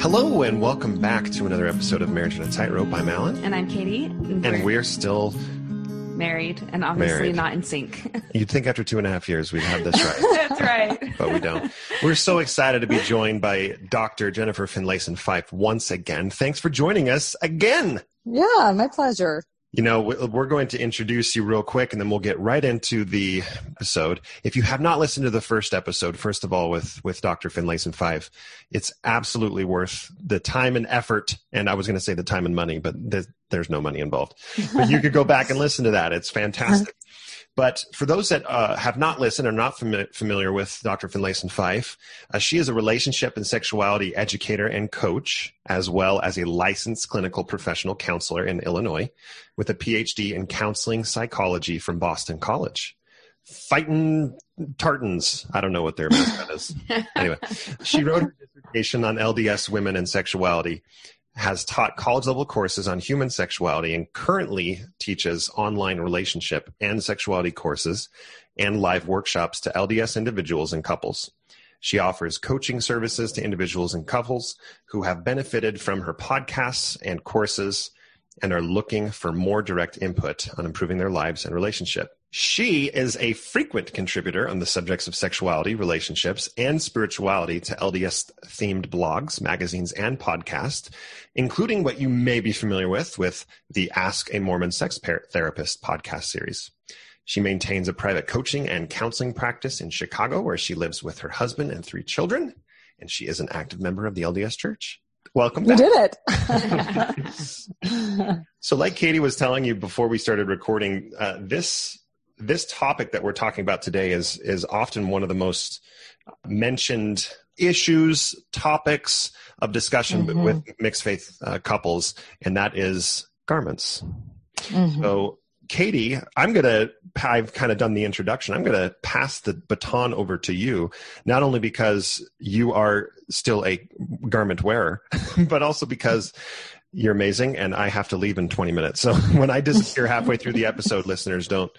Hello and welcome back to another episode of Marriage in a Tightrope. I'm Alan. And I'm Katie. And, and we're still married and obviously married. not in sync. You'd think after two and a half years we'd have this right. That's right. but we don't. We're so excited to be joined by Dr. Jennifer Finlayson Fife once again. Thanks for joining us again. Yeah, my pleasure. You know, we're going to introduce you real quick and then we'll get right into the episode. If you have not listened to the first episode, first of all, with, with Dr. Finlayson Fife, it's absolutely worth the time and effort. And I was going to say the time and money, but th- there's no money involved. But you could go back and listen to that. It's fantastic. But for those that uh, have not listened or not fami- familiar with Dr. Finlayson Fife, uh, she is a relationship and sexuality educator and coach, as well as a licensed clinical professional counselor in Illinois with a PhD in counseling psychology from Boston College. Fighting Tartans. I don't know what their mascot is. anyway, she wrote her dissertation on LDS women and sexuality has taught college level courses on human sexuality and currently teaches online relationship and sexuality courses and live workshops to LDS individuals and couples. She offers coaching services to individuals and couples who have benefited from her podcasts and courses and are looking for more direct input on improving their lives and relationship. She is a frequent contributor on the subjects of sexuality, relationships, and spirituality to LDS themed blogs, magazines, and podcasts, including what you may be familiar with, with the Ask a Mormon Sex Therapist podcast series. She maintains a private coaching and counseling practice in Chicago, where she lives with her husband and three children, and she is an active member of the LDS Church. Welcome back. You did it. so, like Katie was telling you before we started recording, uh, this this topic that we're talking about today is is often one of the most mentioned issues, topics of discussion mm-hmm. with mixed faith uh, couples, and that is garments. Mm-hmm. So, Katie, I'm going to, I've kind of done the introduction. I'm going to pass the baton over to you, not only because you are still a garment wearer, but also because you're amazing and i have to leave in 20 minutes. So when i disappear halfway through the episode listeners don't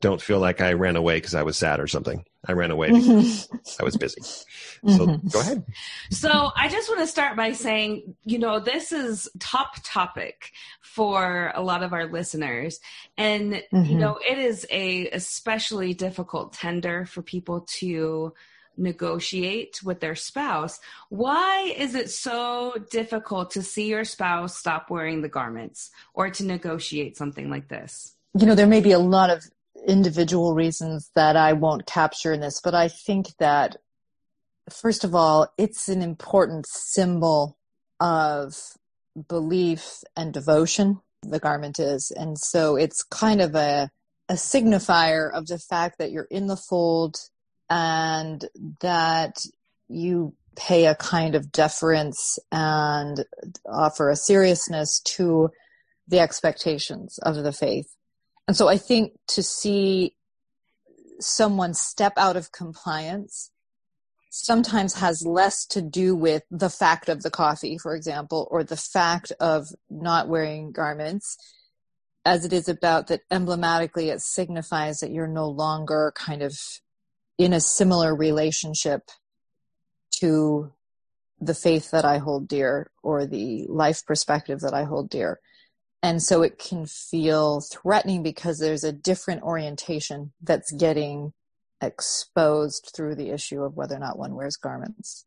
don't feel like i ran away because i was sad or something. I ran away because i was busy. So mm-hmm. go ahead. So i just want to start by saying you know this is top topic for a lot of our listeners. And mm-hmm. you know it is a especially difficult tender for people to negotiate with their spouse. Why is it so difficult to see your spouse stop wearing the garments or to negotiate something like this? You know, there may be a lot of individual reasons that I won't capture in this, but I think that, first of all, it's an important symbol of belief and devotion, the garment is. And so it's kind of a, a signifier of the fact that you're in the fold and that you pay a kind of deference and offer a seriousness to the expectations of the faith. And so I think to see someone step out of compliance sometimes has less to do with the fact of the coffee, for example, or the fact of not wearing garments, as it is about that emblematically it signifies that you're no longer kind of in a similar relationship to the faith that I hold dear or the life perspective that I hold dear. And so it can feel threatening because there's a different orientation that's getting exposed through the issue of whether or not one wears garments.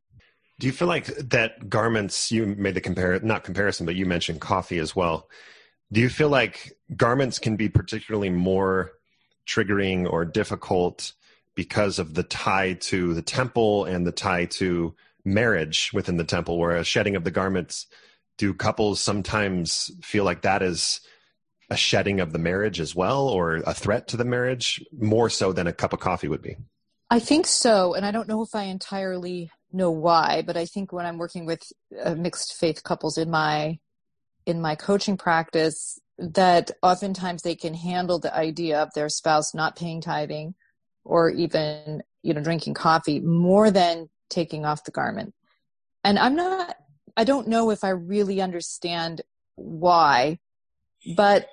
Do you feel like that garments, you made the compare, not comparison, but you mentioned coffee as well. Do you feel like garments can be particularly more triggering or difficult because of the tie to the temple and the tie to marriage within the temple, whereas shedding of the garments, do couples sometimes feel like that is a shedding of the marriage as well, or a threat to the marriage, more so than a cup of coffee would be? I think so, and I don't know if I entirely know why, but I think when I'm working with uh, mixed faith couples in my in my coaching practice, that oftentimes they can handle the idea of their spouse not paying tithing or even you know drinking coffee more than taking off the garment and i'm not i don't know if i really understand why but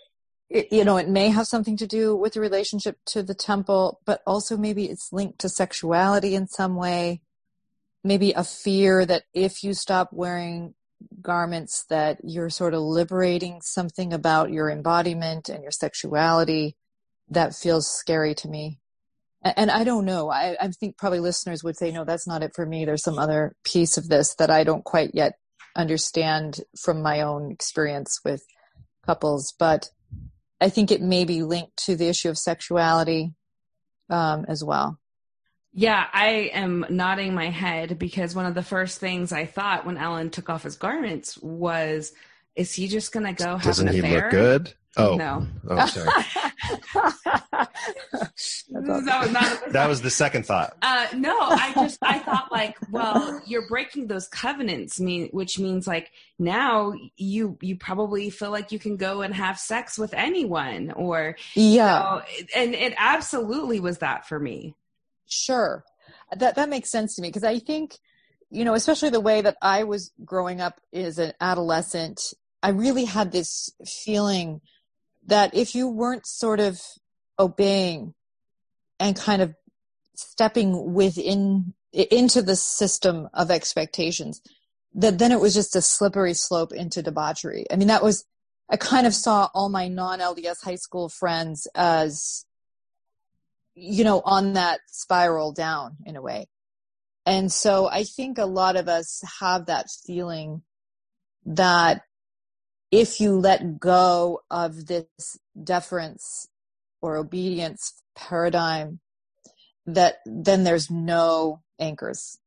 it, you know it may have something to do with the relationship to the temple but also maybe it's linked to sexuality in some way maybe a fear that if you stop wearing garments that you're sort of liberating something about your embodiment and your sexuality that feels scary to me. And I don't know. I, I think probably listeners would say, no, that's not it for me. There's some other piece of this that I don't quite yet understand from my own experience with couples. But I think it may be linked to the issue of sexuality um, as well. Yeah, I am nodding my head because one of the first things I thought when Alan took off his garments was, is he just going to go have Doesn't an he affair? look good? Oh, No. Oh, sorry. that, was not, that was the second thought. uh, no, I just I thought like, well, you're breaking those covenants, mean which means like now you you probably feel like you can go and have sex with anyone, or yeah. you know, and it absolutely was that for me. Sure. That that makes sense to me because I think, you know, especially the way that I was growing up as an adolescent, I really had this feeling that if you weren't sort of obeying and kind of stepping within into the system of expectations, that then it was just a slippery slope into debauchery. I mean, that was I kind of saw all my non-LDS high school friends as you know, on that spiral down in a way. And so I think a lot of us have that feeling that if you let go of this deference or obedience paradigm, that then there's no anchors.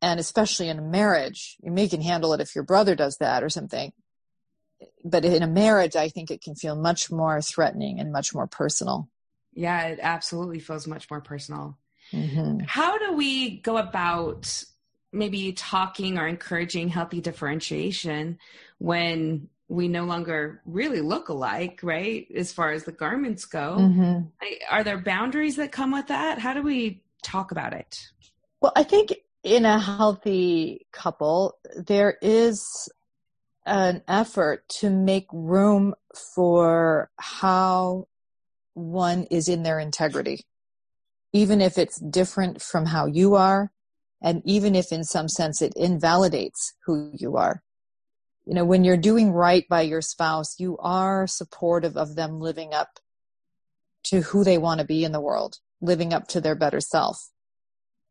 And especially in a marriage, you may can handle it if your brother does that or something. But in a marriage, I think it can feel much more threatening and much more personal. Yeah, it absolutely feels much more personal. Mm-hmm. How do we go about maybe talking or encouraging healthy differentiation when we no longer really look alike, right? As far as the garments go, Mm-hmm. I- are there boundaries that come with that? How do we talk about it? Well, I think in a healthy couple, there is an effort to make room for how one is in their integrity, even if it's different from how you are, and even if in some sense it invalidates who you are. You know, when you're doing right by your spouse, you are supportive of them living up to who they want to be in the world, living up to their better self,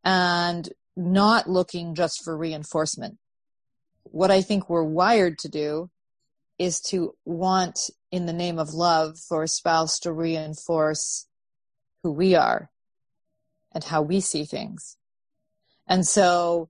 and not looking just for reinforcement. What I think we're wired to do is to want in the name of love for a spouse to reinforce who we are and how we see things. And so,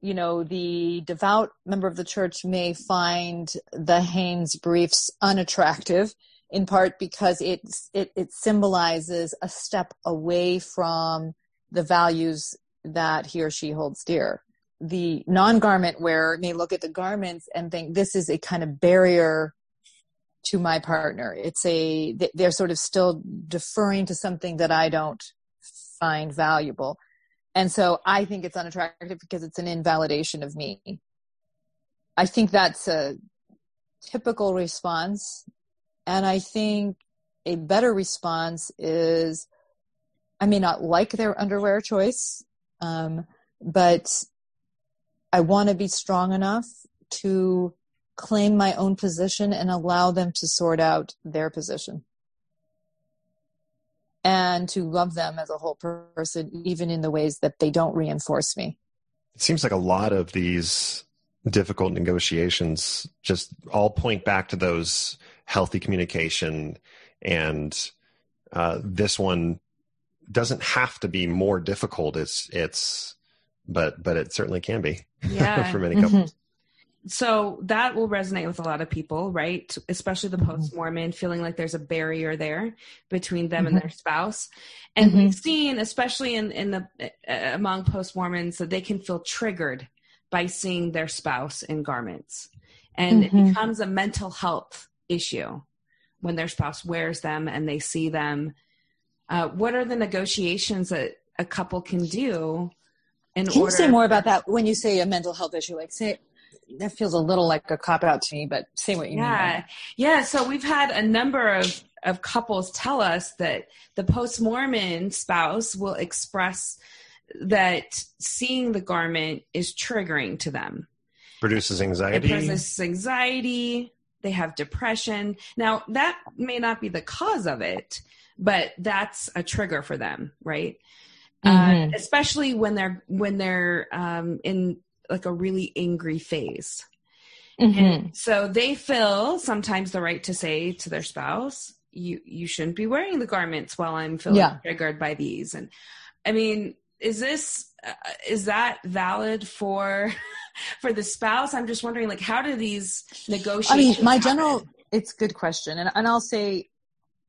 you know, the devout member of the church may find the Hanes briefs unattractive in part because it, it, it symbolizes a step away from the values that he or she holds dear. The non-garment wearer may look at the garments and think this is a kind of barrier to my partner. It's a, they're sort of still deferring to something that I don't find valuable. And so I think it's unattractive because it's an invalidation of me. I think that's a typical response. And I think a better response is I may not like their underwear choice, um, but I want to be strong enough to claim my own position and allow them to sort out their position and to love them as a whole person, even in the ways that they don't reinforce me. It seems like a lot of these difficult negotiations just all point back to those healthy communication and uh, this one doesn't have to be more difficult it's it's but but it certainly can be Yeah. for many couples so that will resonate with a lot of people, right? Especially the post Mormon, feeling like there's a barrier there between them and their spouse. And Mhm. we've seen, especially in in the uh, among post Mormons, that they can feel triggered by seeing their spouse in garments, and it Mhm. becomes a mental health issue when their spouse wears them and they see them. Uh, what are the negotiations that a couple can do in Can you say more about that when you say a mental health issue? Like, say, that feels a little like a cop out to me, but say what you mean. yeah yeah so we've had a number of of couples tell us that the post-mormon spouse will express that seeing the garment is triggering to them produces anxiety. It produces anxiety. They have depression. Now that may not be the cause of it, but that's a trigger for them, right? Uh, mm-hmm. Uh, especially when they're when they're um, in like a really angry phase. Mm-hmm. So they feel sometimes the right to say to their spouse, "You you shouldn't be wearing the garments while I'm feeling yeah. triggered by these." And I mean, is this uh, is that valid for for the spouse? I'm just wondering, like, how do these negotiations? I mean, my happen? general it's good question, and and I'll say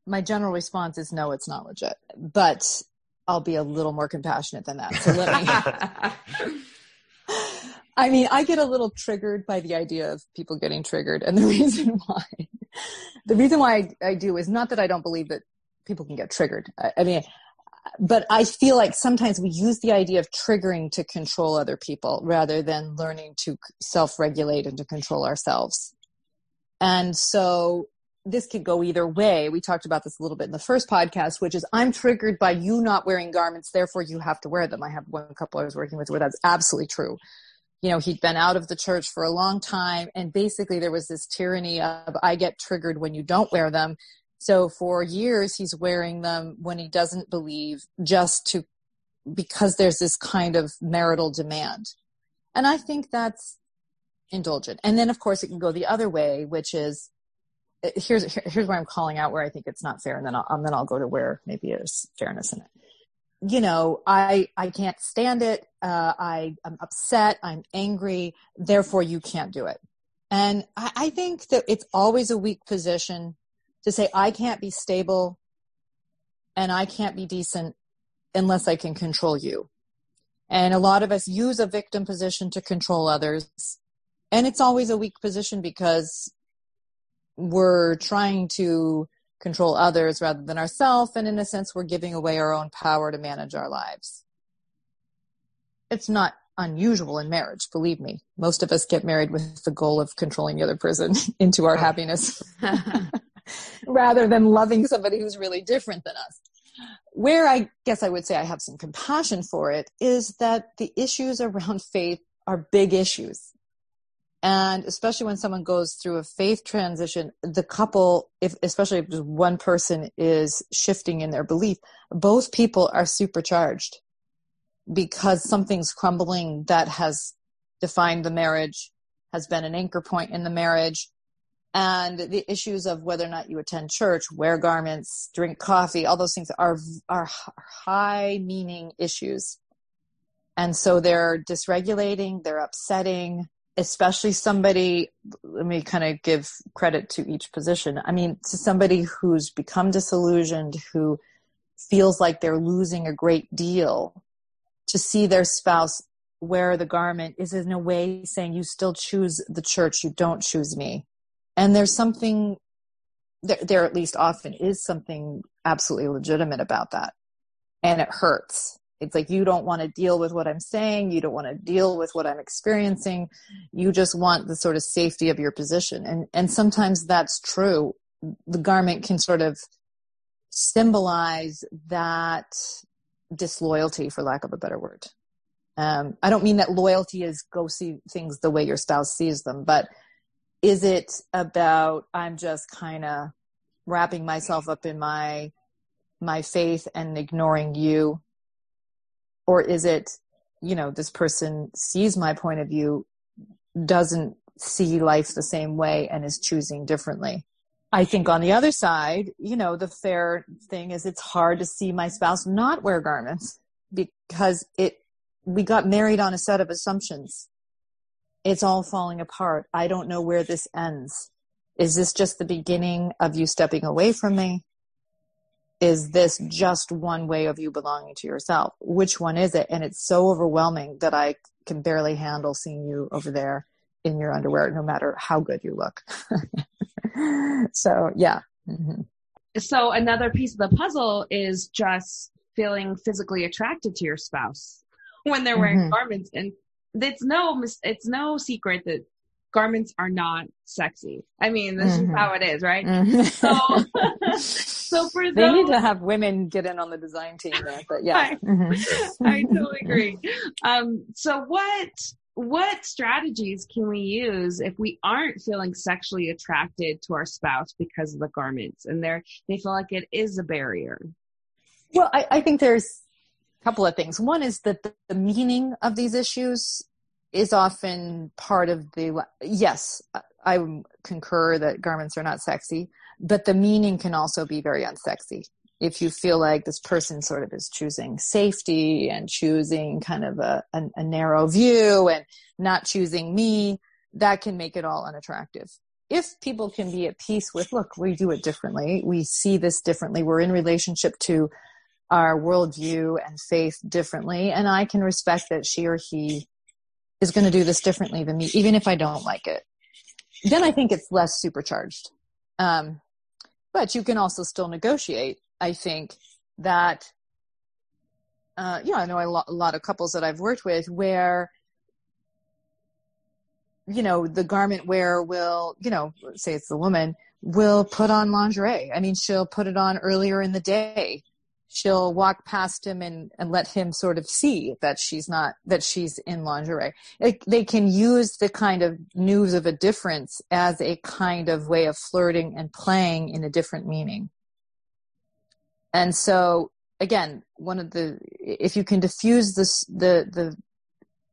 my general response is no, it's not legit, but I'll be a little more compassionate than that. So let me. I mean, I get a little triggered by the idea of people getting triggered. And the reason why, the reason why I, I do is not that I don't believe that people can get triggered. I, I mean, but I feel like sometimes we use the idea of triggering to control other people rather than learning to self regulate and to control ourselves. And so this could go either way. We talked about this a little bit in the first podcast, which is I'm triggered by you not wearing garments, therefore you have to wear them. I have one couple I was working with where that's absolutely true you know, he'd been out of the church for a long time. And basically, there was this tyranny of, I get triggered when you don't wear them. So for years, he's wearing them when he doesn't believe, just to, because there's this kind of marital demand. And I think that's indulgent. And then, of course, it can go the other way, which is, uh, here's here's where I'm calling out where I think it's not fair, and then I'll and then I'll go to where maybe there's fairness in it you know, I, I can't stand it. Uh, I, I'm upset. I'm angry. Therefore, you can't do it. And I, I think that it's always a weak position to say, I can't be stable and I can't be decent unless I can control you. And a lot of us use a victim position to control others. And it's always a weak position because we're trying to control others rather than ourselves. And in a sense, we're giving away our own power to manage our lives. It's not unusual in marriage, believe me. Most of us get married with the goal of controlling the other person into our happiness rather than loving somebody who's really different than us. Where I guess I would say I have some compassion for it is that the issues around faith are big issues and especially when someone goes through a faith transition the couple if especially if one person is shifting in their belief both people are supercharged because something's crumbling that has defined the marriage has been an anchor point in the marriage. And the issues of whether or not you attend church wear garments drink coffee all those things are are high meaning issues. And so they're dysregulating they're upsetting especially somebody let me kind of give credit to each position. I mean to somebody who's become disillusioned who feels like they're losing a great deal to see their spouse wear the garment is in a way saying you still choose the church you don't choose me. And there's something there, there at least often is something absolutely legitimate about that. And it hurts it's like you don't want to deal with what I'm saying. You don't want to deal with what I'm experiencing. You just want the sort of safety of your position. And, and sometimes that's true. The garment can sort of symbolize that disloyalty, for lack of a better word. Um, I don't mean that loyalty is go see things the way your spouse sees them, but is it about I'm just kind of wrapping myself up in my my faith and ignoring you or is it you know this person sees my point of view doesn't see life the same way and is choosing differently? I think on the other side you know the fair thing is it's hard to see my spouse not wear garments because it we got married on a set of assumptions. It's all falling apart. I don't know where this ends. Is this just the beginning of you stepping away from me is this just one way of you belonging to yourself? Which one is it? And it's so overwhelming that I can barely handle seeing you over there in your underwear, no matter how good you look. so, yeah. Mm-hmm. So, another piece of the puzzle is just feeling physically attracted to your spouse when they're wearing mm-hmm. garments. And it's no, it's no secret that garments are not sexy. I mean, this mm-hmm. is how it is, right? Mm-hmm. So, so for they need to have women get in on the design team there, but yeah, I, mm-hmm. I totally agree. Um, so what what strategies can we use if we aren't feeling sexually attracted to our spouse because of the garments and they're they feel like it is a barrier well i, I think there's a couple of things one is that the, the meaning of these issues is often part of the yes i concur that garments are not sexy but the meaning can also be very unsexy. If you feel like this person sort of is choosing safety and choosing kind of a, a, a, narrow view and not choosing me, that can make it all unattractive. If people can be at peace with, look, we do it differently, we see this differently, we're in relationship to our worldview and faith differently, and I can respect that she or he is going to do this differently than me, even if I don't like it, then I think it's less supercharged. Um, but you can also still negotiate I think that, uh, I know a lot, a lot of couples that I've worked with where, you know, the garment wearer will, you know, say it's the woman, will put on lingerie. I mean, she'll put it on earlier in the day. She'll walk past him and, and let him sort of see that she's not, that she's in lingerie. It, they can use the kind of news of a difference as a kind of way of flirting and playing in a different meaning. And so again, one of the if you can diffuse this the the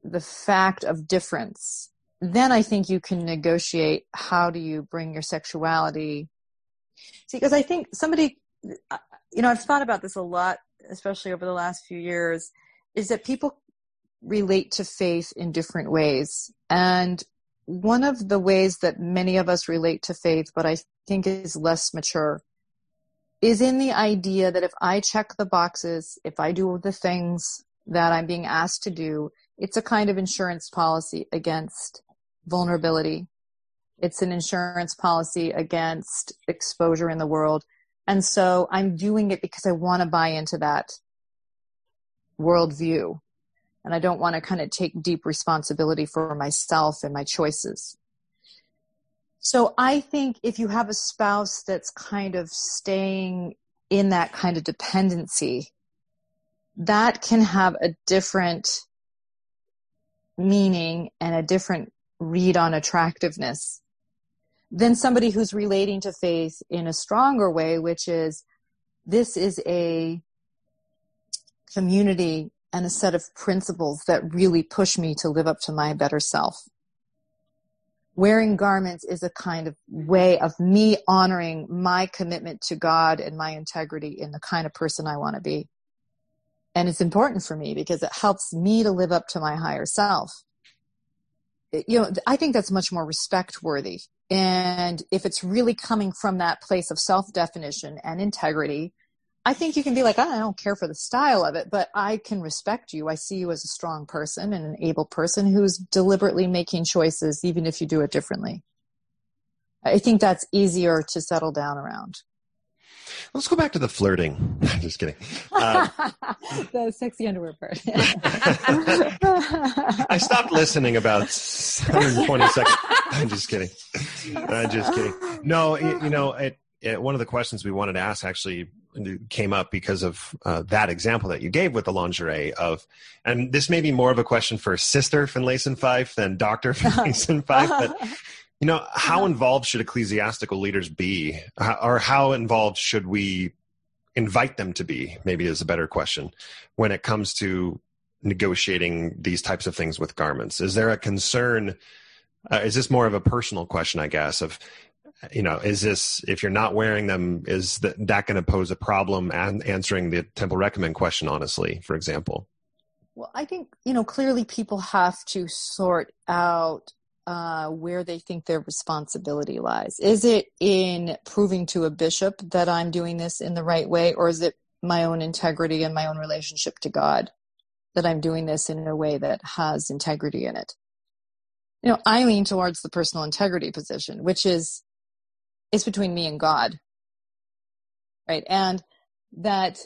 the fact of difference, then I think you can negotiate how do you bring your sexuality. See, because I think somebody, you know, I've thought about this a lot, especially over the last few years, is that people relate to faith in different ways. And one of the ways that many of us relate to faith, but I think is less mature, is in the idea that if I check the boxes, if I do the things that I'm being asked to do, it's a kind of insurance policy against vulnerability. It's an insurance policy against exposure in the world. And so I'm doing it because I want to buy into that worldview. And I don't want to kind of take deep responsibility for myself and my choices. So I think if you have a spouse that's kind of staying in that kind of dependency, that can have a different meaning and a different read on attractiveness than somebody who's relating to faith in a stronger way, which is this is a community and a set of principles that really push me to live up to my better self wearing garments is a kind of way of me honoring my commitment to God and my integrity in the kind of person I want to be. And it's important for me because it helps me to live up to my higher self. You know, I think that's much more respect worthy. And if it's really coming from that place of self definition and integrity, I think you can be like, I don't care for the style of it, but I can respect you. I see you as a strong person and an able person who's deliberately making choices, even if you do it differently. I think that's easier to settle down around. Let's go back to the flirting. I'm just kidding. Uh, the sexy underwear part. I stopped listening about 120 seconds. I'm just kidding. I'm just kidding. No, you know, it, it, one of the questions we wanted to ask actually came up because of uh, that example that you gave with the lingerie of and this may be more of a question for sister finlayson fife than dr finlayson fife but you know how involved should ecclesiastical leaders be or how involved should we invite them to be maybe is a better question when it comes to negotiating these types of things with garments is there a concern uh, is this more of a personal question i guess of you know, is this if you're not wearing them, is that that going to pose a problem? And answering the temple recommend question honestly, for example. Well, I think you know clearly people have to sort out uh, where they think their responsibility lies. Is it in proving to a bishop that I'm doing this in the right way, or is it my own integrity and my own relationship to God that I'm doing this in a way that has integrity in it? You know, I lean towards the personal integrity position, which is it's between me and God. Right. And that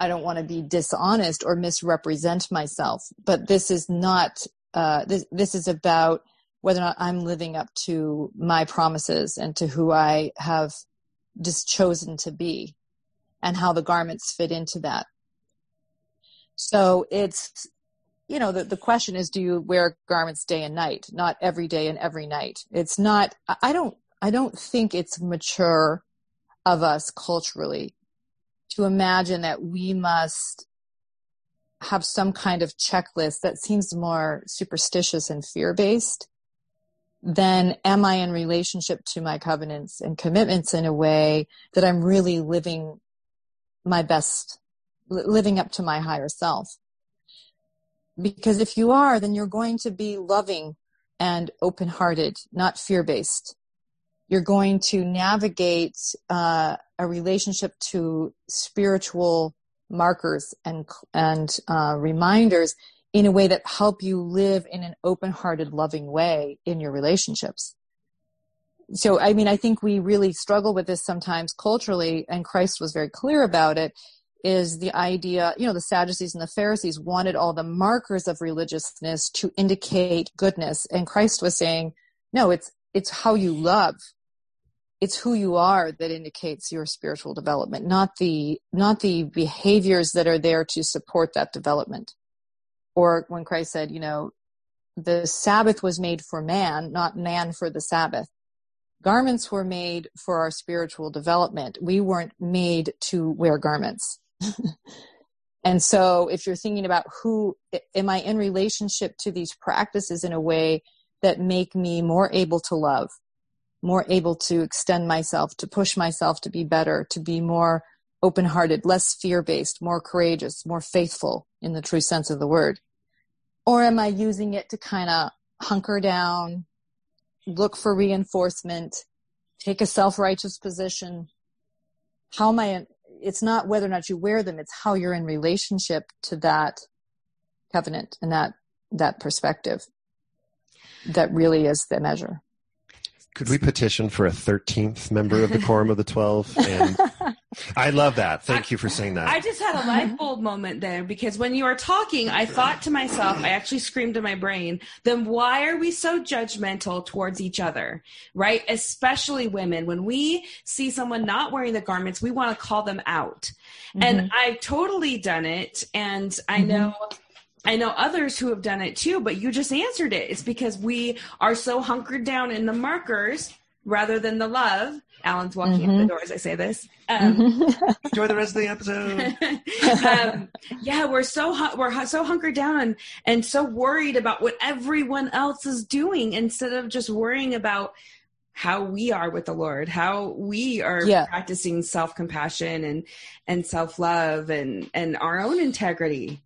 I don't want to be dishonest or misrepresent myself, but this is not, uh, this, this is about whether or not I'm living up to my promises and to who I have just chosen to be and how the garments fit into that. So it's, you know, the, the question is, do you wear garments day and night? Not every day and every night. It's not, I don't, I don't think it's mature of us culturally to imagine that we must have some kind of checklist that seems more superstitious and fear based then am I in relationship to my covenants and commitments in a way that I'm really living my best, living up to my higher self? Because if you are, then you're going to be loving and open hearted, not fear based. You're going to navigate uh, a relationship to spiritual markers and and uh, reminders in a way that help you live in an open-hearted, loving way in your relationships. So, I mean, I think we really struggle with this sometimes culturally, and Christ was very clear about it, is the idea, you know, the Sadducees and the Pharisees wanted all the markers of religiousness to indicate goodness. And Christ was saying, no, it's, it's how you love. It's who you are that indicates your spiritual development, not the, not the behaviors that are there to support that development or when Christ said, you know, the Sabbath was made for man, not man for the Sabbath. Garments were made for our spiritual development. We weren't made to wear garments. and so if you're thinking about who am I in relationship to these practices in a way that make me more able to love, more able to extend myself, to push myself to be better, to be more open hearted, less fear based, more courageous, more faithful in the true sense of the word? Or am I using it to kind of hunker down, look for reinforcement, take a self righteous position? How am I? it's not whether or not you wear them, it's how you're in relationship to that covenant and that, that perspective that really is the measure. Could we petition for a 13th member of the Quorum of the Twelve? And I love that. Thank you for saying that. I just had a light bulb moment there because when you were talking, I thought to myself, I actually screamed in my brain, then why are we so judgmental towards each other, right? Especially women. When we see someone not wearing the garments, we want to call them out. Mm-hmm. And I've totally done it. And I mm-hmm. know I know others who have done it too, but you just answered it. It's because we are so hunkered down in the markers rather than the love. Alan's walking mm-hmm. the door as I say this. Um, mm-hmm. enjoy the rest of the episode. um, yeah, we're so we're so hunkered down and and so worried about what everyone else is doing instead of just worrying about how we are with the Lord, how we are yeah. practicing self compassion and and self love and and our own integrity.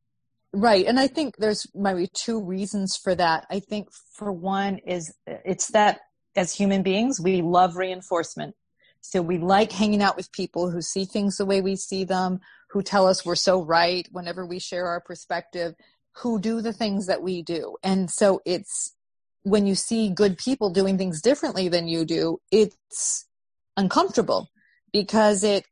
Right. And I think there's maybe two reasons for that. I think for one is it's that as human beings, we love reinforcement. So we like hanging out with people who see things the way we see them, who tell us we're so right whenever we share our perspective, who do the things that we do. And so it's when you see good people doing things differently than you do, it's uncomfortable because it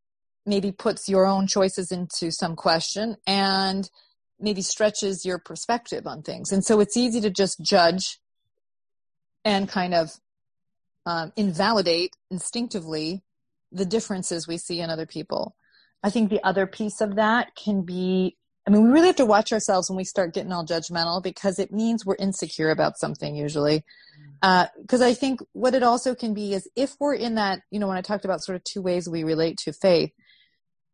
maybe puts your own choices into some question and maybe stretches your perspective on things. And so it's easy to just judge and kind of um, invalidate instinctively the differences we see in other people. I think the other piece of that can be I mean, we really have to watch ourselves when we start getting all judgmental because it means we're insecure about something usually. Because uh, I think what it also can be is if we're in that, you know, when I talked about sort of two ways we relate to faith,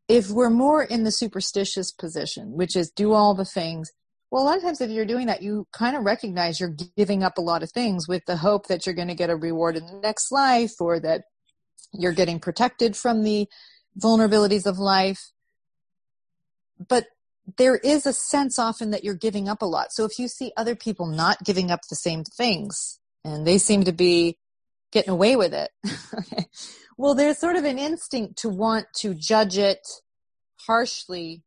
if we're more in the superstitious position, which is do all the things, well, a lot of times if you're doing that, you kind of recognize you're giving up a lot of things with the hope that you're going to get a reward in the next life or that you're getting protected from the vulnerabilities of life. But there is a sense often that you're giving up a lot. So if you see other people not giving up the same things and they seem to be getting away with it, well, there's sort of an instinct to want to judge it harshly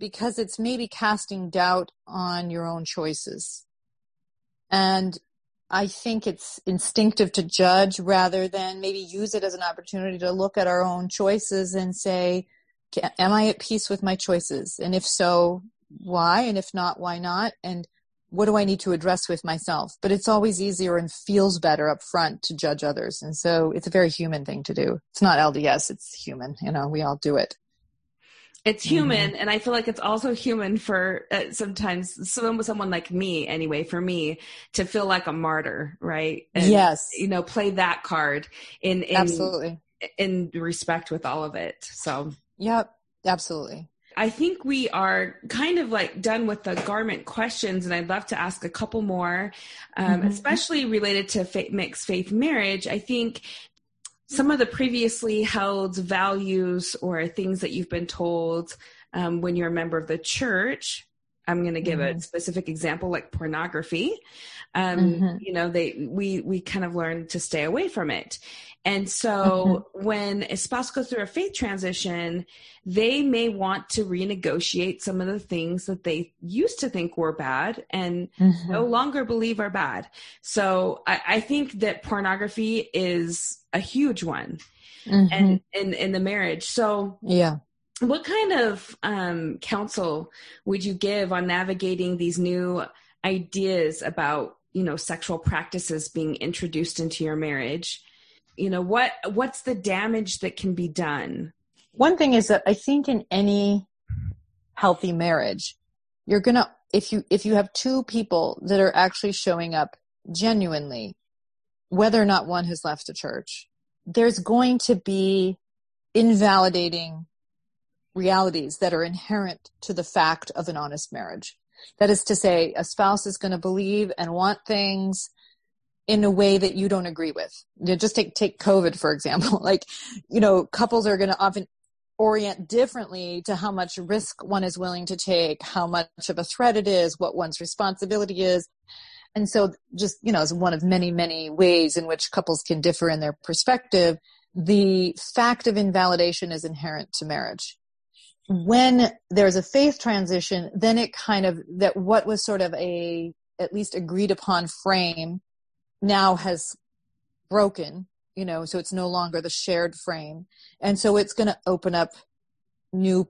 because it's maybe casting doubt on your own choices. And I think it's instinctive to judge rather than maybe use it as an opportunity to look at our own choices and say, am I at peace with my choices? And if so, why? And if not, why not? And what do I need to address with myself? But it's always easier and feels better up front to judge others. And so it's a very human thing to do. It's not LDS, it's human. You know, we all do it. It's human mm-hmm. and i feel like it's also human for uh, sometimes someone someone like me anyway for me to feel like a martyr right and, yes you know play that card in, in absolutely in respect with all of it so yep absolutely I think we are kind of like done with the garment questions, and I'd love to ask a couple more, um, mm-hmm. especially related to fa- mixed faith marriage. I think some of the previously held values or things that you've been told um, when you're a member of the church i'm going to give mm-hmm. a specific example like pornography um, mm-hmm. you know they we we kind of learn to stay away from it and so mm-hmm. when a spouse goes through a faith transition they may want to renegotiate some of the things that they used to think were bad and mm-hmm. no longer believe are bad so I, I think that pornography is a huge one mm-hmm. and in in the marriage so yeah what kind of um, counsel would you give on navigating these new ideas about you know sexual practices being introduced into your marriage you know what what's the damage that can be done one thing is that i think in any healthy marriage you're gonna if you if you have two people that are actually showing up genuinely whether or not one has left a church, there's going to be invalidating realities that are inherent to the fact of an honest marriage. That is to say, a spouse is going to believe and want things in a way that you don't agree with. You know, just take take COVID for example. like, you know, couples are going to often orient differently to how much risk one is willing to take, how much of a threat it is, what one's responsibility is. And so just, you know, as one of many, many ways in which couples can differ in their perspective, the fact of invalidation is inherent to marriage. When there's a faith transition, then it kind of, that what was sort of a, at least agreed upon frame now has broken, you know, so it's no longer the shared frame. And so it's going to open up new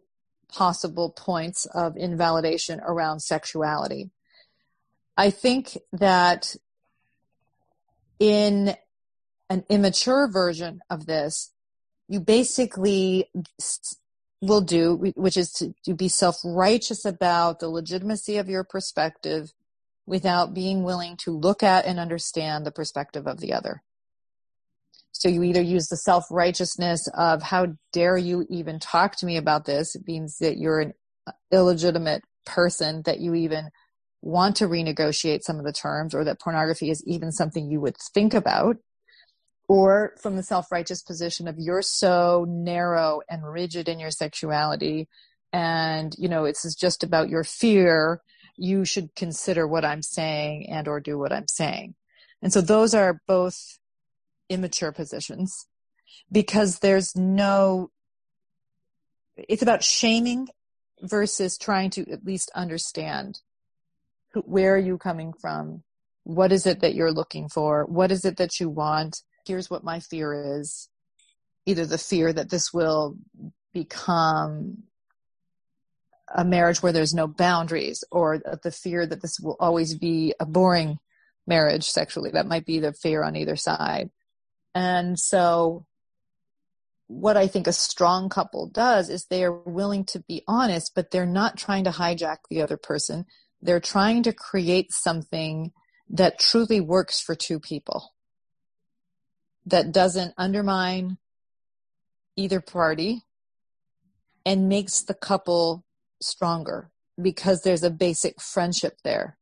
possible points of invalidation around sexuality. I think that in an immature version of this, you basically will do, which is to, to be self righteous about the legitimacy of your perspective without being willing to look at and understand the perspective of the other. So you either use the self righteousness of how dare you even talk to me about this? It means that you're an illegitimate person, that you even want to renegotiate some of the terms or that pornography is even something you would think about or from the self-righteous position of you're so narrow and rigid in your sexuality and you know it's just about your fear you should consider what i'm saying and or do what i'm saying and so those are both immature positions because there's no it's about shaming versus trying to at least understand where are you coming from? What is it that you're looking for? What is it that you want? Here's what my fear is. Either the fear that this will become a marriage where there's no boundaries or the fear that this will always be a boring marriage sexually. That might be the fear on either side. And so what I think a strong couple does is they are willing to be honest, but they're not trying to hijack the other person they're trying to create something that truly works for two people that doesn't undermine either party and makes the couple stronger because there's a basic friendship there.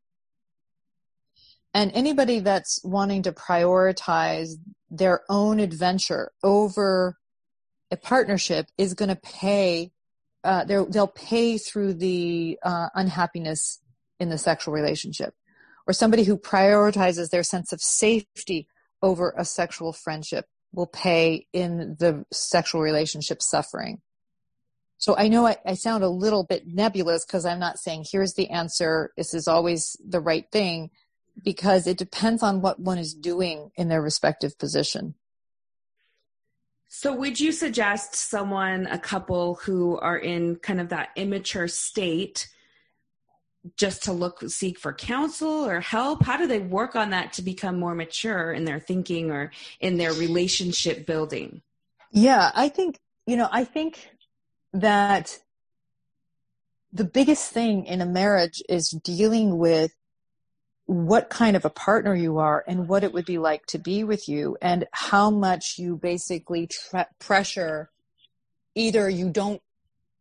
And anybody that's wanting to prioritize their own adventure over a partnership is going to pay, uh, they'll pay through the uh, unhappiness in the sexual relationship, or somebody who prioritizes their sense of safety over a sexual friendship will pay in the sexual relationship suffering. So I know I, I sound a little bit nebulous because I'm not saying here's the answer, this is always the right thing, because it depends on what one is doing in their respective position. So, would you suggest someone, a couple who are in kind of that immature state, just to look seek for counsel or help? How do they work on that to become more mature in their thinking or in their relationship building? Yeah i think you know i think that the biggest thing in a marriage is dealing with what kind of a partner you are and what it would be like to be with you and how much you basically tre- pressure either you don't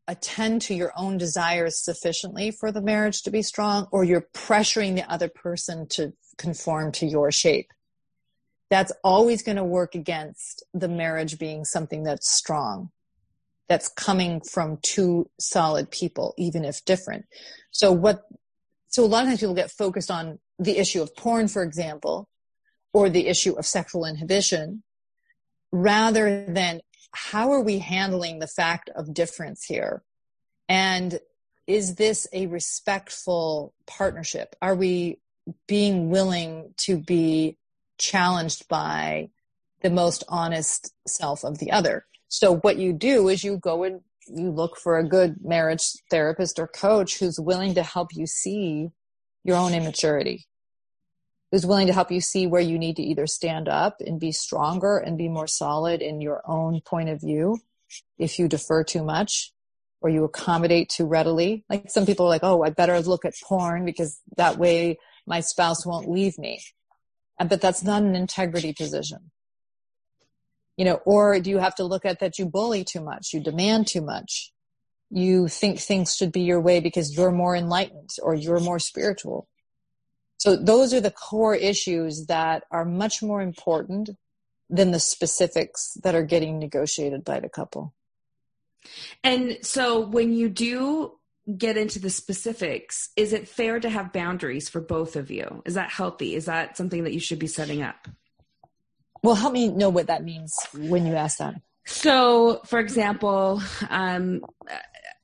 attend to your own desires sufficiently for the marriage to be strong or you're pressuring the other person to conform to your shape. That's always going to work against the marriage being something that's strong that's coming from two solid people even if different so what so a lot of times people get focused on the issue of porn, for example, or the issue of sexual inhibition, rather than how are we handling the fact of difference here? And is this a respectful partnership? Are we being willing to be challenged by the most honest self of the other? So what you do is you go and you look for a good marriage therapist or coach who's willing to help you see your own immaturity who's willing to help you see where you need to either stand up and be stronger and be more solid in your own point of view if you defer too much or you accommodate too readily. Like some people are like, oh, I better look at porn because that way my spouse won't leave me. Uh, but that's not an integrity position. You know, or do you have to look at that you bully too much, you demand too much, you think things should be your way because you're more enlightened or you're more spiritual. So those are the core issues that are much more important than the specifics that are getting negotiated by the couple. And so when you do get into the specifics, is it fair to have boundaries for both of you? Is that healthy? Is that something that you should be setting up? Well, help me know what that means when you ask that. So, for example, um,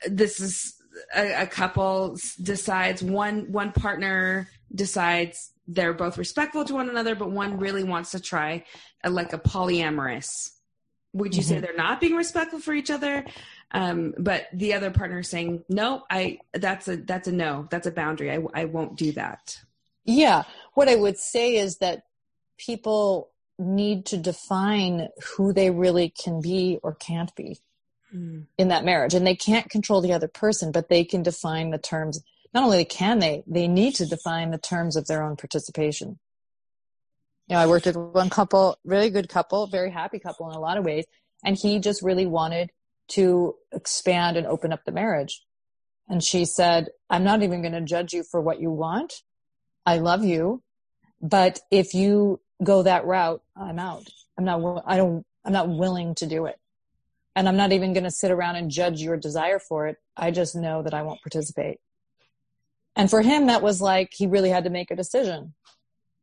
this is a, a couple decides one one partner decides they're both respectful to one another, but one really wants to try a, like a polyamorous. Would you mm-hmm. say they're not being respectful for each other? Um, but the other partner is saying, no, I, that's a, that's a no, that's a boundary. I, I won't do that. Yeah. What I would say is that people need to define who they really can be or can't be mm. in that marriage. And they can't control the other person, but they can define the terms not only can they, they need to define the terms of their own participation. You know, I worked with one couple, really good couple, very happy couple in a lot of ways, and he just really wanted to expand and open up the marriage. And she said, I'm not even going to judge you for what you want. I love you. But if you go that route, I'm out. I'm not, I don't, I'm not willing to do it. And I'm not even going to sit around and judge your desire for it. I just know that I won't participate. And for him, that was like he really had to make a decision.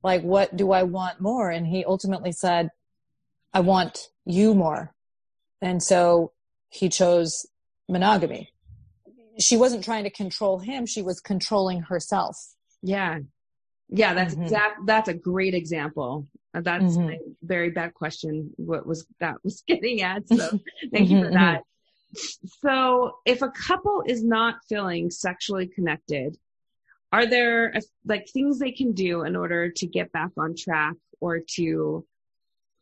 Like, what do I want more? And he ultimately said, I want you more. And so he chose monogamy. She wasn't trying to control him, she was controlling herself. Yeah. Yeah, that's mm-hmm. exact that's a great example. Uh, that's mm-hmm. a very bad question what was that was getting at. So thank you for mm-hmm, that. Mm-hmm. So if a couple is not feeling sexually connected, are there like things they can do in order to get back on track or to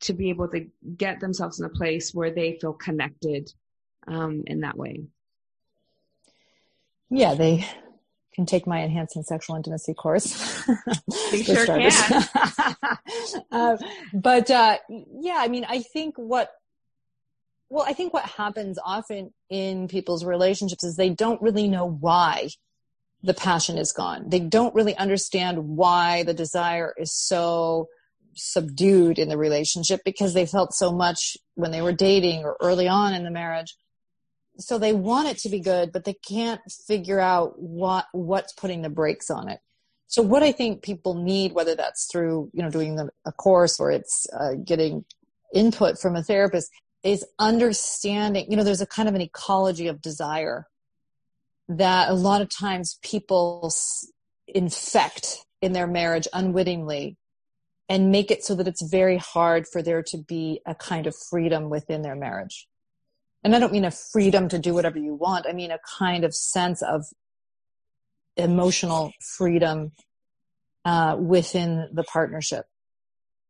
to be able to get themselves in a place where they feel connected um, in that way yeah they can take my enhancing sexual intimacy course they sure can uh, but uh, yeah i mean i think what well i think what happens often in people's relationships is they don't really know why the passion is gone. They don't really understand why the desire is so subdued in the relationship because they felt so much when they were dating or early on in the marriage. So they want it to be good, but they can't figure out what what's putting the brakes on it. So what I think people need, whether that's through you know doing the, a course or it's uh, getting input from a therapist, is understanding. You know, there's a kind of an ecology of desire that a lot of times people infect in their marriage unwittingly and make it so that it's very hard for there to be a kind of freedom within their marriage. And I don't mean a freedom to do whatever you want. I mean a kind of sense of emotional freedom uh, within the partnership.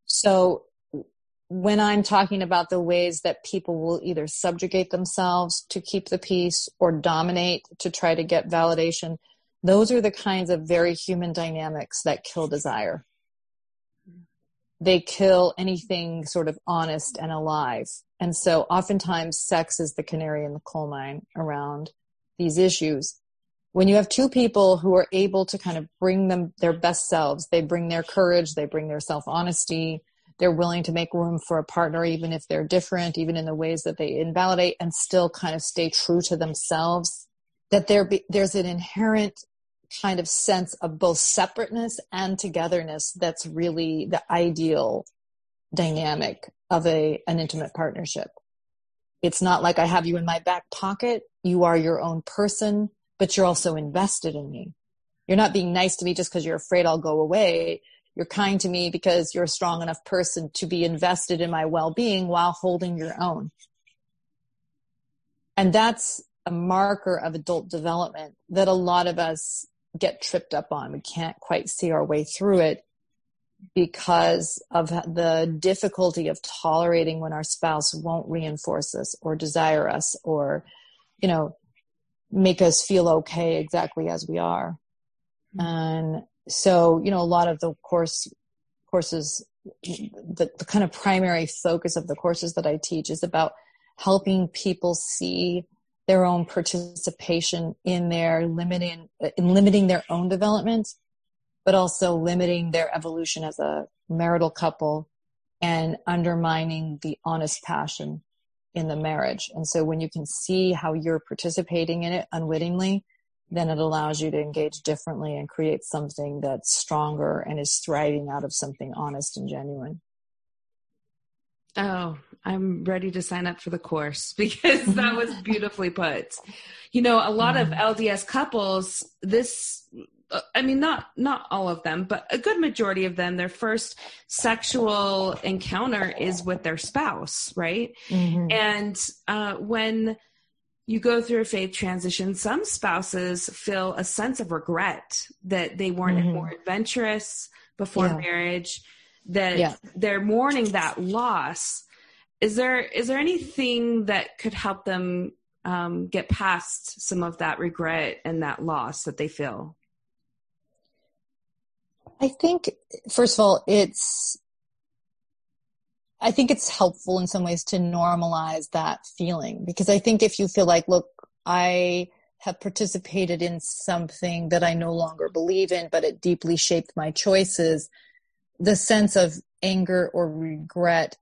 So when I'm talking about the ways that people will either subjugate themselves to keep the peace or dominate to try to get validation, those are the kinds of very human dynamics that kill desire. They kill anything sort of honest and alive. And so oftentimes sex is the canary in the coal mine around these issues. When you have two people who are able to kind of bring them their best selves, they bring their courage, they bring their self honesty, they're willing to make room for a partner even if they're different even in the ways that they invalidate and still kind of stay true to themselves that there be, there's an inherent kind of sense of both separateness and togetherness that's really the ideal dynamic of a an intimate partnership. It's not like i have you in my back pocket. You are your own person but you're also invested in me. You're not being nice to me just because you're afraid i'll go away. You're kind to me because you're a strong enough person to be invested in my well-being while holding your own. And that's a marker of adult development that a lot of us get tripped up on. We can't quite see our way through it because of the difficulty of tolerating when our spouse won't reinforce us or desire us or you know make us feel okay exactly as we are mm-hmm. and so you know a lot of the course courses the, the kind of primary focus of the courses that i teach is about helping people see their own participation in their limiting in limiting their own development but also limiting their evolution as a marital couple and undermining the honest passion in the marriage and so when you can see how you're participating in it unwittingly then it allows you to engage differently and create something that's stronger and is thriving out of something honest and genuine. Oh, I'm ready to sign up for the course because that was beautifully put. You know, a lot of mm-hmm. LDS couples, this I mean not not all of them, but a good majority of them their first sexual encounter is with their spouse, right? Mm-hmm. And uh, when you go through a faith transition, some spouses feel a sense of regret that they weren't mm-hmm. more adventurous before yeah. marriage, that yeah. they're mourning that loss. Is there is there anything that could help them um, get past some of that regret and that loss that they feel? I think, first of all, it's I think it's helpful in some ways to normalize that feeling because I think if you feel like, look, I have participated in something that I no longer believe in, but it deeply shaped my choices, the sense of anger or regret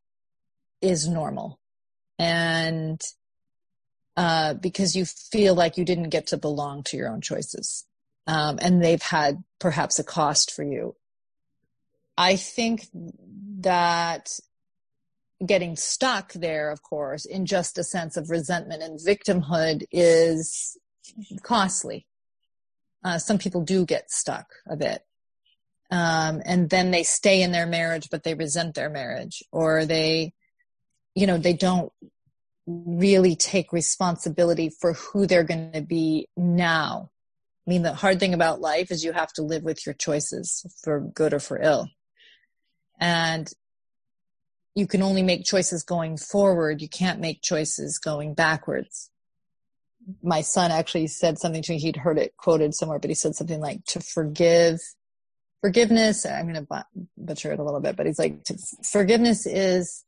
is normal. And uh, because you feel like you didn't get to belong to your own choices. Um, and they've had perhaps a cost for you. I think that getting stuck there, of course, in just a sense of resentment and victimhood is costly. Uh, some people do get stuck a bit. Um, and then they stay in their marriage, but they resent their marriage or they, you know, they don't really take responsibility for who they're going to be now. I mean, the hard thing about life is you have to live with your choices for good or for ill. And you can only make choices going forward. You can't make choices going backwards. My son actually said something to me. He'd heard it quoted somewhere, but he said something like to forgive forgiveness. I'm going to butcher it a little bit, but he's like, forgiveness is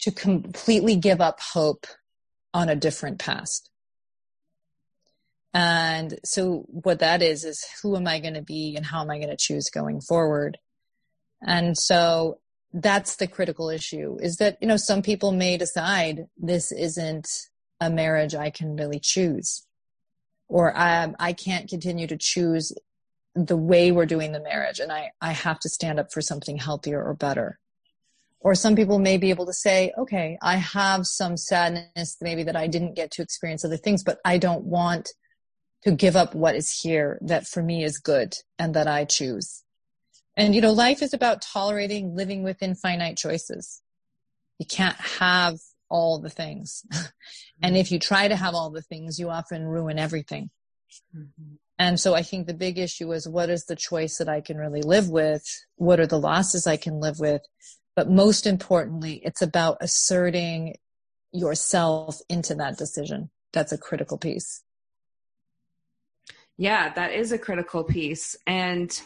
to completely give up hope on a different past. And so what that is, is who am I going to be and how am I going to choose going forward? And so that's the critical issue is that you know some people may decide this isn't a marriage i can really choose or um, i can't continue to choose the way we're doing the marriage and i i have to stand up for something healthier or better or some people may be able to say okay i have some sadness maybe that i didn't get to experience other things but i don't want to give up what is here that for me is good and that i choose and, you know, life is about tolerating living within finite choices. You can't have all the things. and if you try to have all the things, you often ruin everything. Mm-hmm. And so I think the big issue is what is the choice that I can really live with? What are the losses I can live with? But most importantly, it's about asserting yourself into that decision. That's a critical piece. Yeah, that is a critical piece. And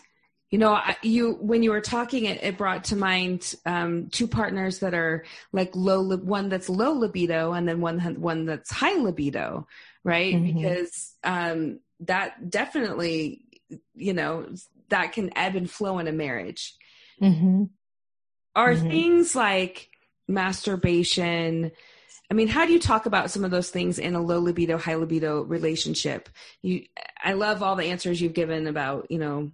you know you when you were talking it, it brought to mind um, two partners that are like low one that's low libido and then one one that's high libido right mm-hmm. because um, that definitely you know that can ebb and flow in a marriage mm-hmm. are mm-hmm. things like masturbation I mean, how do you talk about some of those things in a low libido, high libido relationship? You, I love all the answers you've given about, you know,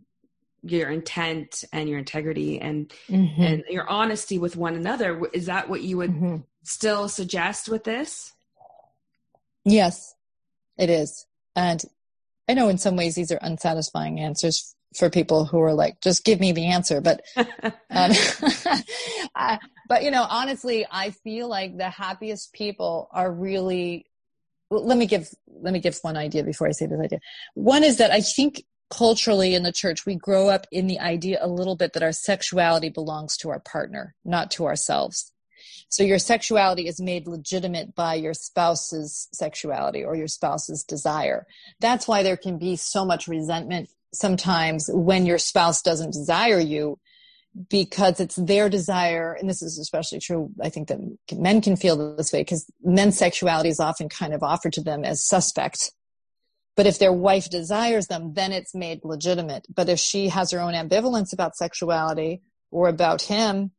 your intent and your integrity and mm-hmm. and your honesty with one another is that what you would mm-hmm. still suggest with this yes it is and i know in some ways these are unsatisfying answers for people who are like just give me the answer but um, but you know honestly i feel like the happiest people are really well, let me give let me give one idea before i say this idea one is that i think culturally in the church, we grow up in the idea a little bit that our sexuality belongs to our partner, not to ourselves. So your sexuality is made legitimate by your spouse's sexuality or your spouse's desire. That's why there can be so much resentment sometimes when your spouse doesn't desire you because it's their desire and this is especially true i think that men can feel this way because men's sexuality is often kind of offered to them as suspect but if their wife desires them, then it's made legitimate. But if she has her own ambivalence about sexuality or about him,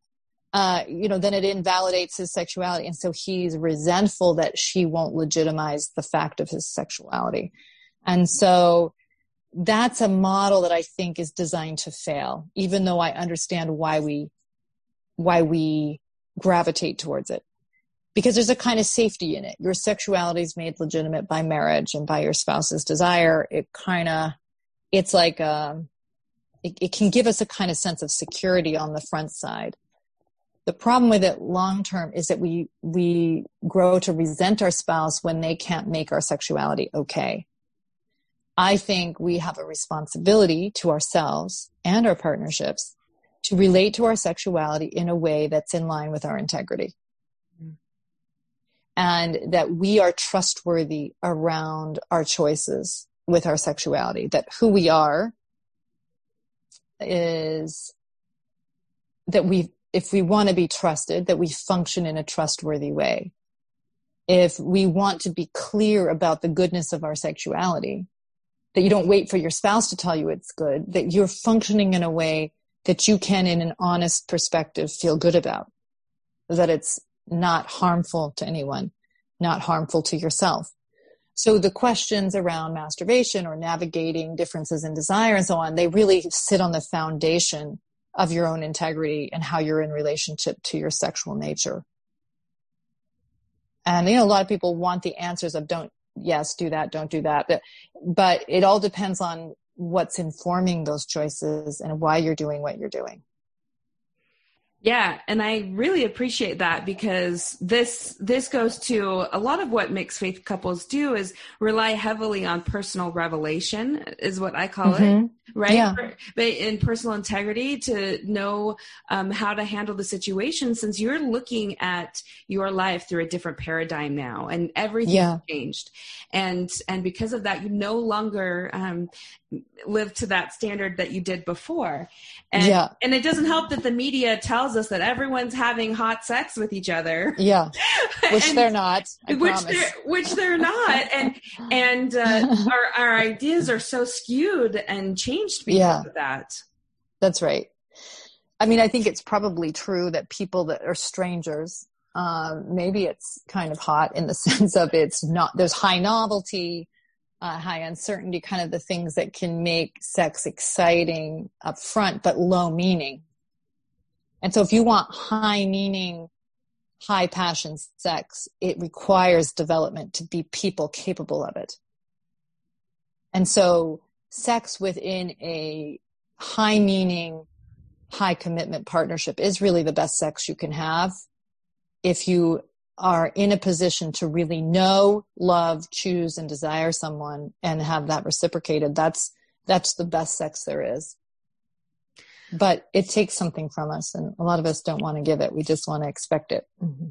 uh, you know, then it invalidates his sexuality. And so he's resentful that she won't legitimize the fact of his sexuality. And so that's a model that I think is designed to fail, even though I understand why we, why we gravitate towards it because there's a kind of safety in it. Your sexuality is made legitimate by marriage and by your spouse's desire. It kind of, it's like, um, it, it can give us a kind of sense of security on the front side. The problem with it long term is that we, we grow to resent our spouse when they can't make our sexuality okay. I think we have a responsibility to ourselves and our partnerships to relate to our sexuality in a way that's in line with our integrity mm-hmm. and that we are trustworthy around our choices with our sexuality, that who we are is that we, if we want to be trusted, that we function in a trustworthy way. If we want to be clear about the goodness of our sexuality, that you don't wait for your spouse to tell you it's good, that you're functioning in a way that you can, in an honest perspective, feel good about, that it's not harmful to anyone, not harmful to yourself. So the questions around masturbation or navigating differences in desire and so on, they really sit on the foundation of your own integrity and how you're in relationship to your sexual nature. And you know, a lot of people want the answers of don't, yes, do that, don't do that. But, but it all depends on what's informing those choices and why you're doing what you're doing. Yeah, and I really appreciate that because this this goes to a lot of what mixed faith couples do is rely heavily on personal revelation is what I call mm-hmm. it, right? Yeah. But in personal integrity to know um, how to handle the situation since you're looking at your life through a different paradigm now and everything yeah. changed, and and because of that you no longer um, live to that standard that you did before, and yeah. and it doesn't help that the media tells tells us that everyone's having hot sex with each other. Yeah, which and, they're not. I which promise. they're which they're not, and and uh, our our ideas are so skewed and changed because yeah. of that. That's right. I mean, I think it's probably true that people that are strangers, um, maybe it's kind of hot in the sense of it's not. There's high novelty. Uh, high uncertainty, kind of the things that can make sex exciting up front, but low meaning and so if you want high meaning, high passion sex, it requires development to be people capable of it. And so sex within a high meaning, high commitment partnership is really the best sex you can have if you are in a position to really know, love, choose, and desire someone and have that reciprocated. That's, that's the best sex there is. But it takes something from us and a lot of us don't want to give it we just want to expect it mm-hmm.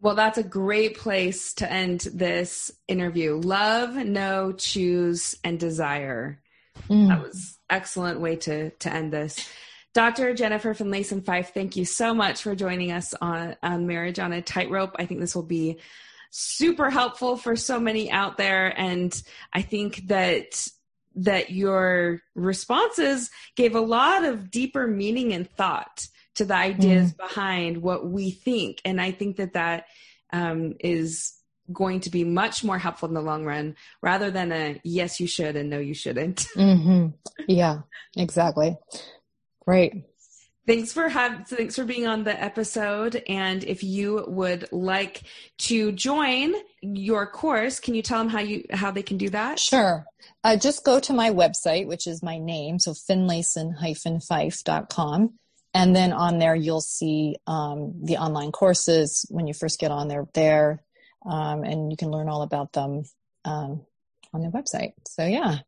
well that's a great place to end this interview love know choose and desire mm. that was excellent way to to end this Dr. Jennifer Finlayson Fife, thank you so much for joining us on, on Marriage on a Tightrope. I think this will be super helpful for so many out there. And I think that that your responses gave a lot of deeper meaning and thought to the ideas mm. behind what we think. And I think that that um, is going to be much more helpful in the long run rather than a yes, you should and no, you shouldn't. Mm-hmm. Yeah, exactly. Great. Thanks for have thanks for being on the episode. And if you would like to join your course, can you tell them how you how they can do that? Sure. Uh, just go to my website, which is my name, so finlayson-fife.com. And then on there, you'll see um, the online courses when you first get on there. There, um, and you can learn all about them um, on the website. So yeah.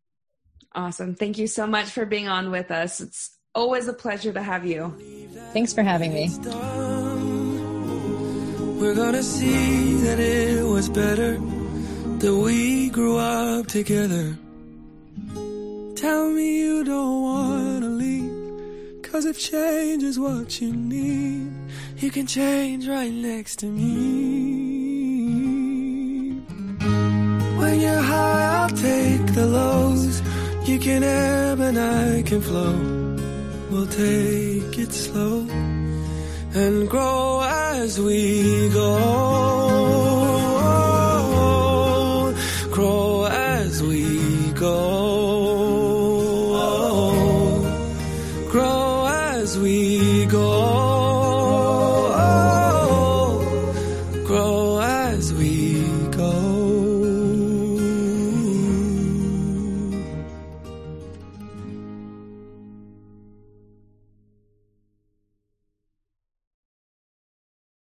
Awesome. Thank you so much for being on with us. It's Always a pleasure to have you. Thanks for having me. We're gonna see that it was better that we grew up together. Tell me you don't wanna leave. Cause if change is what you need, you can change right next to me. When you're high, I'll take the lows. You can ebb and I can flow. We'll take it slow and grow as we go.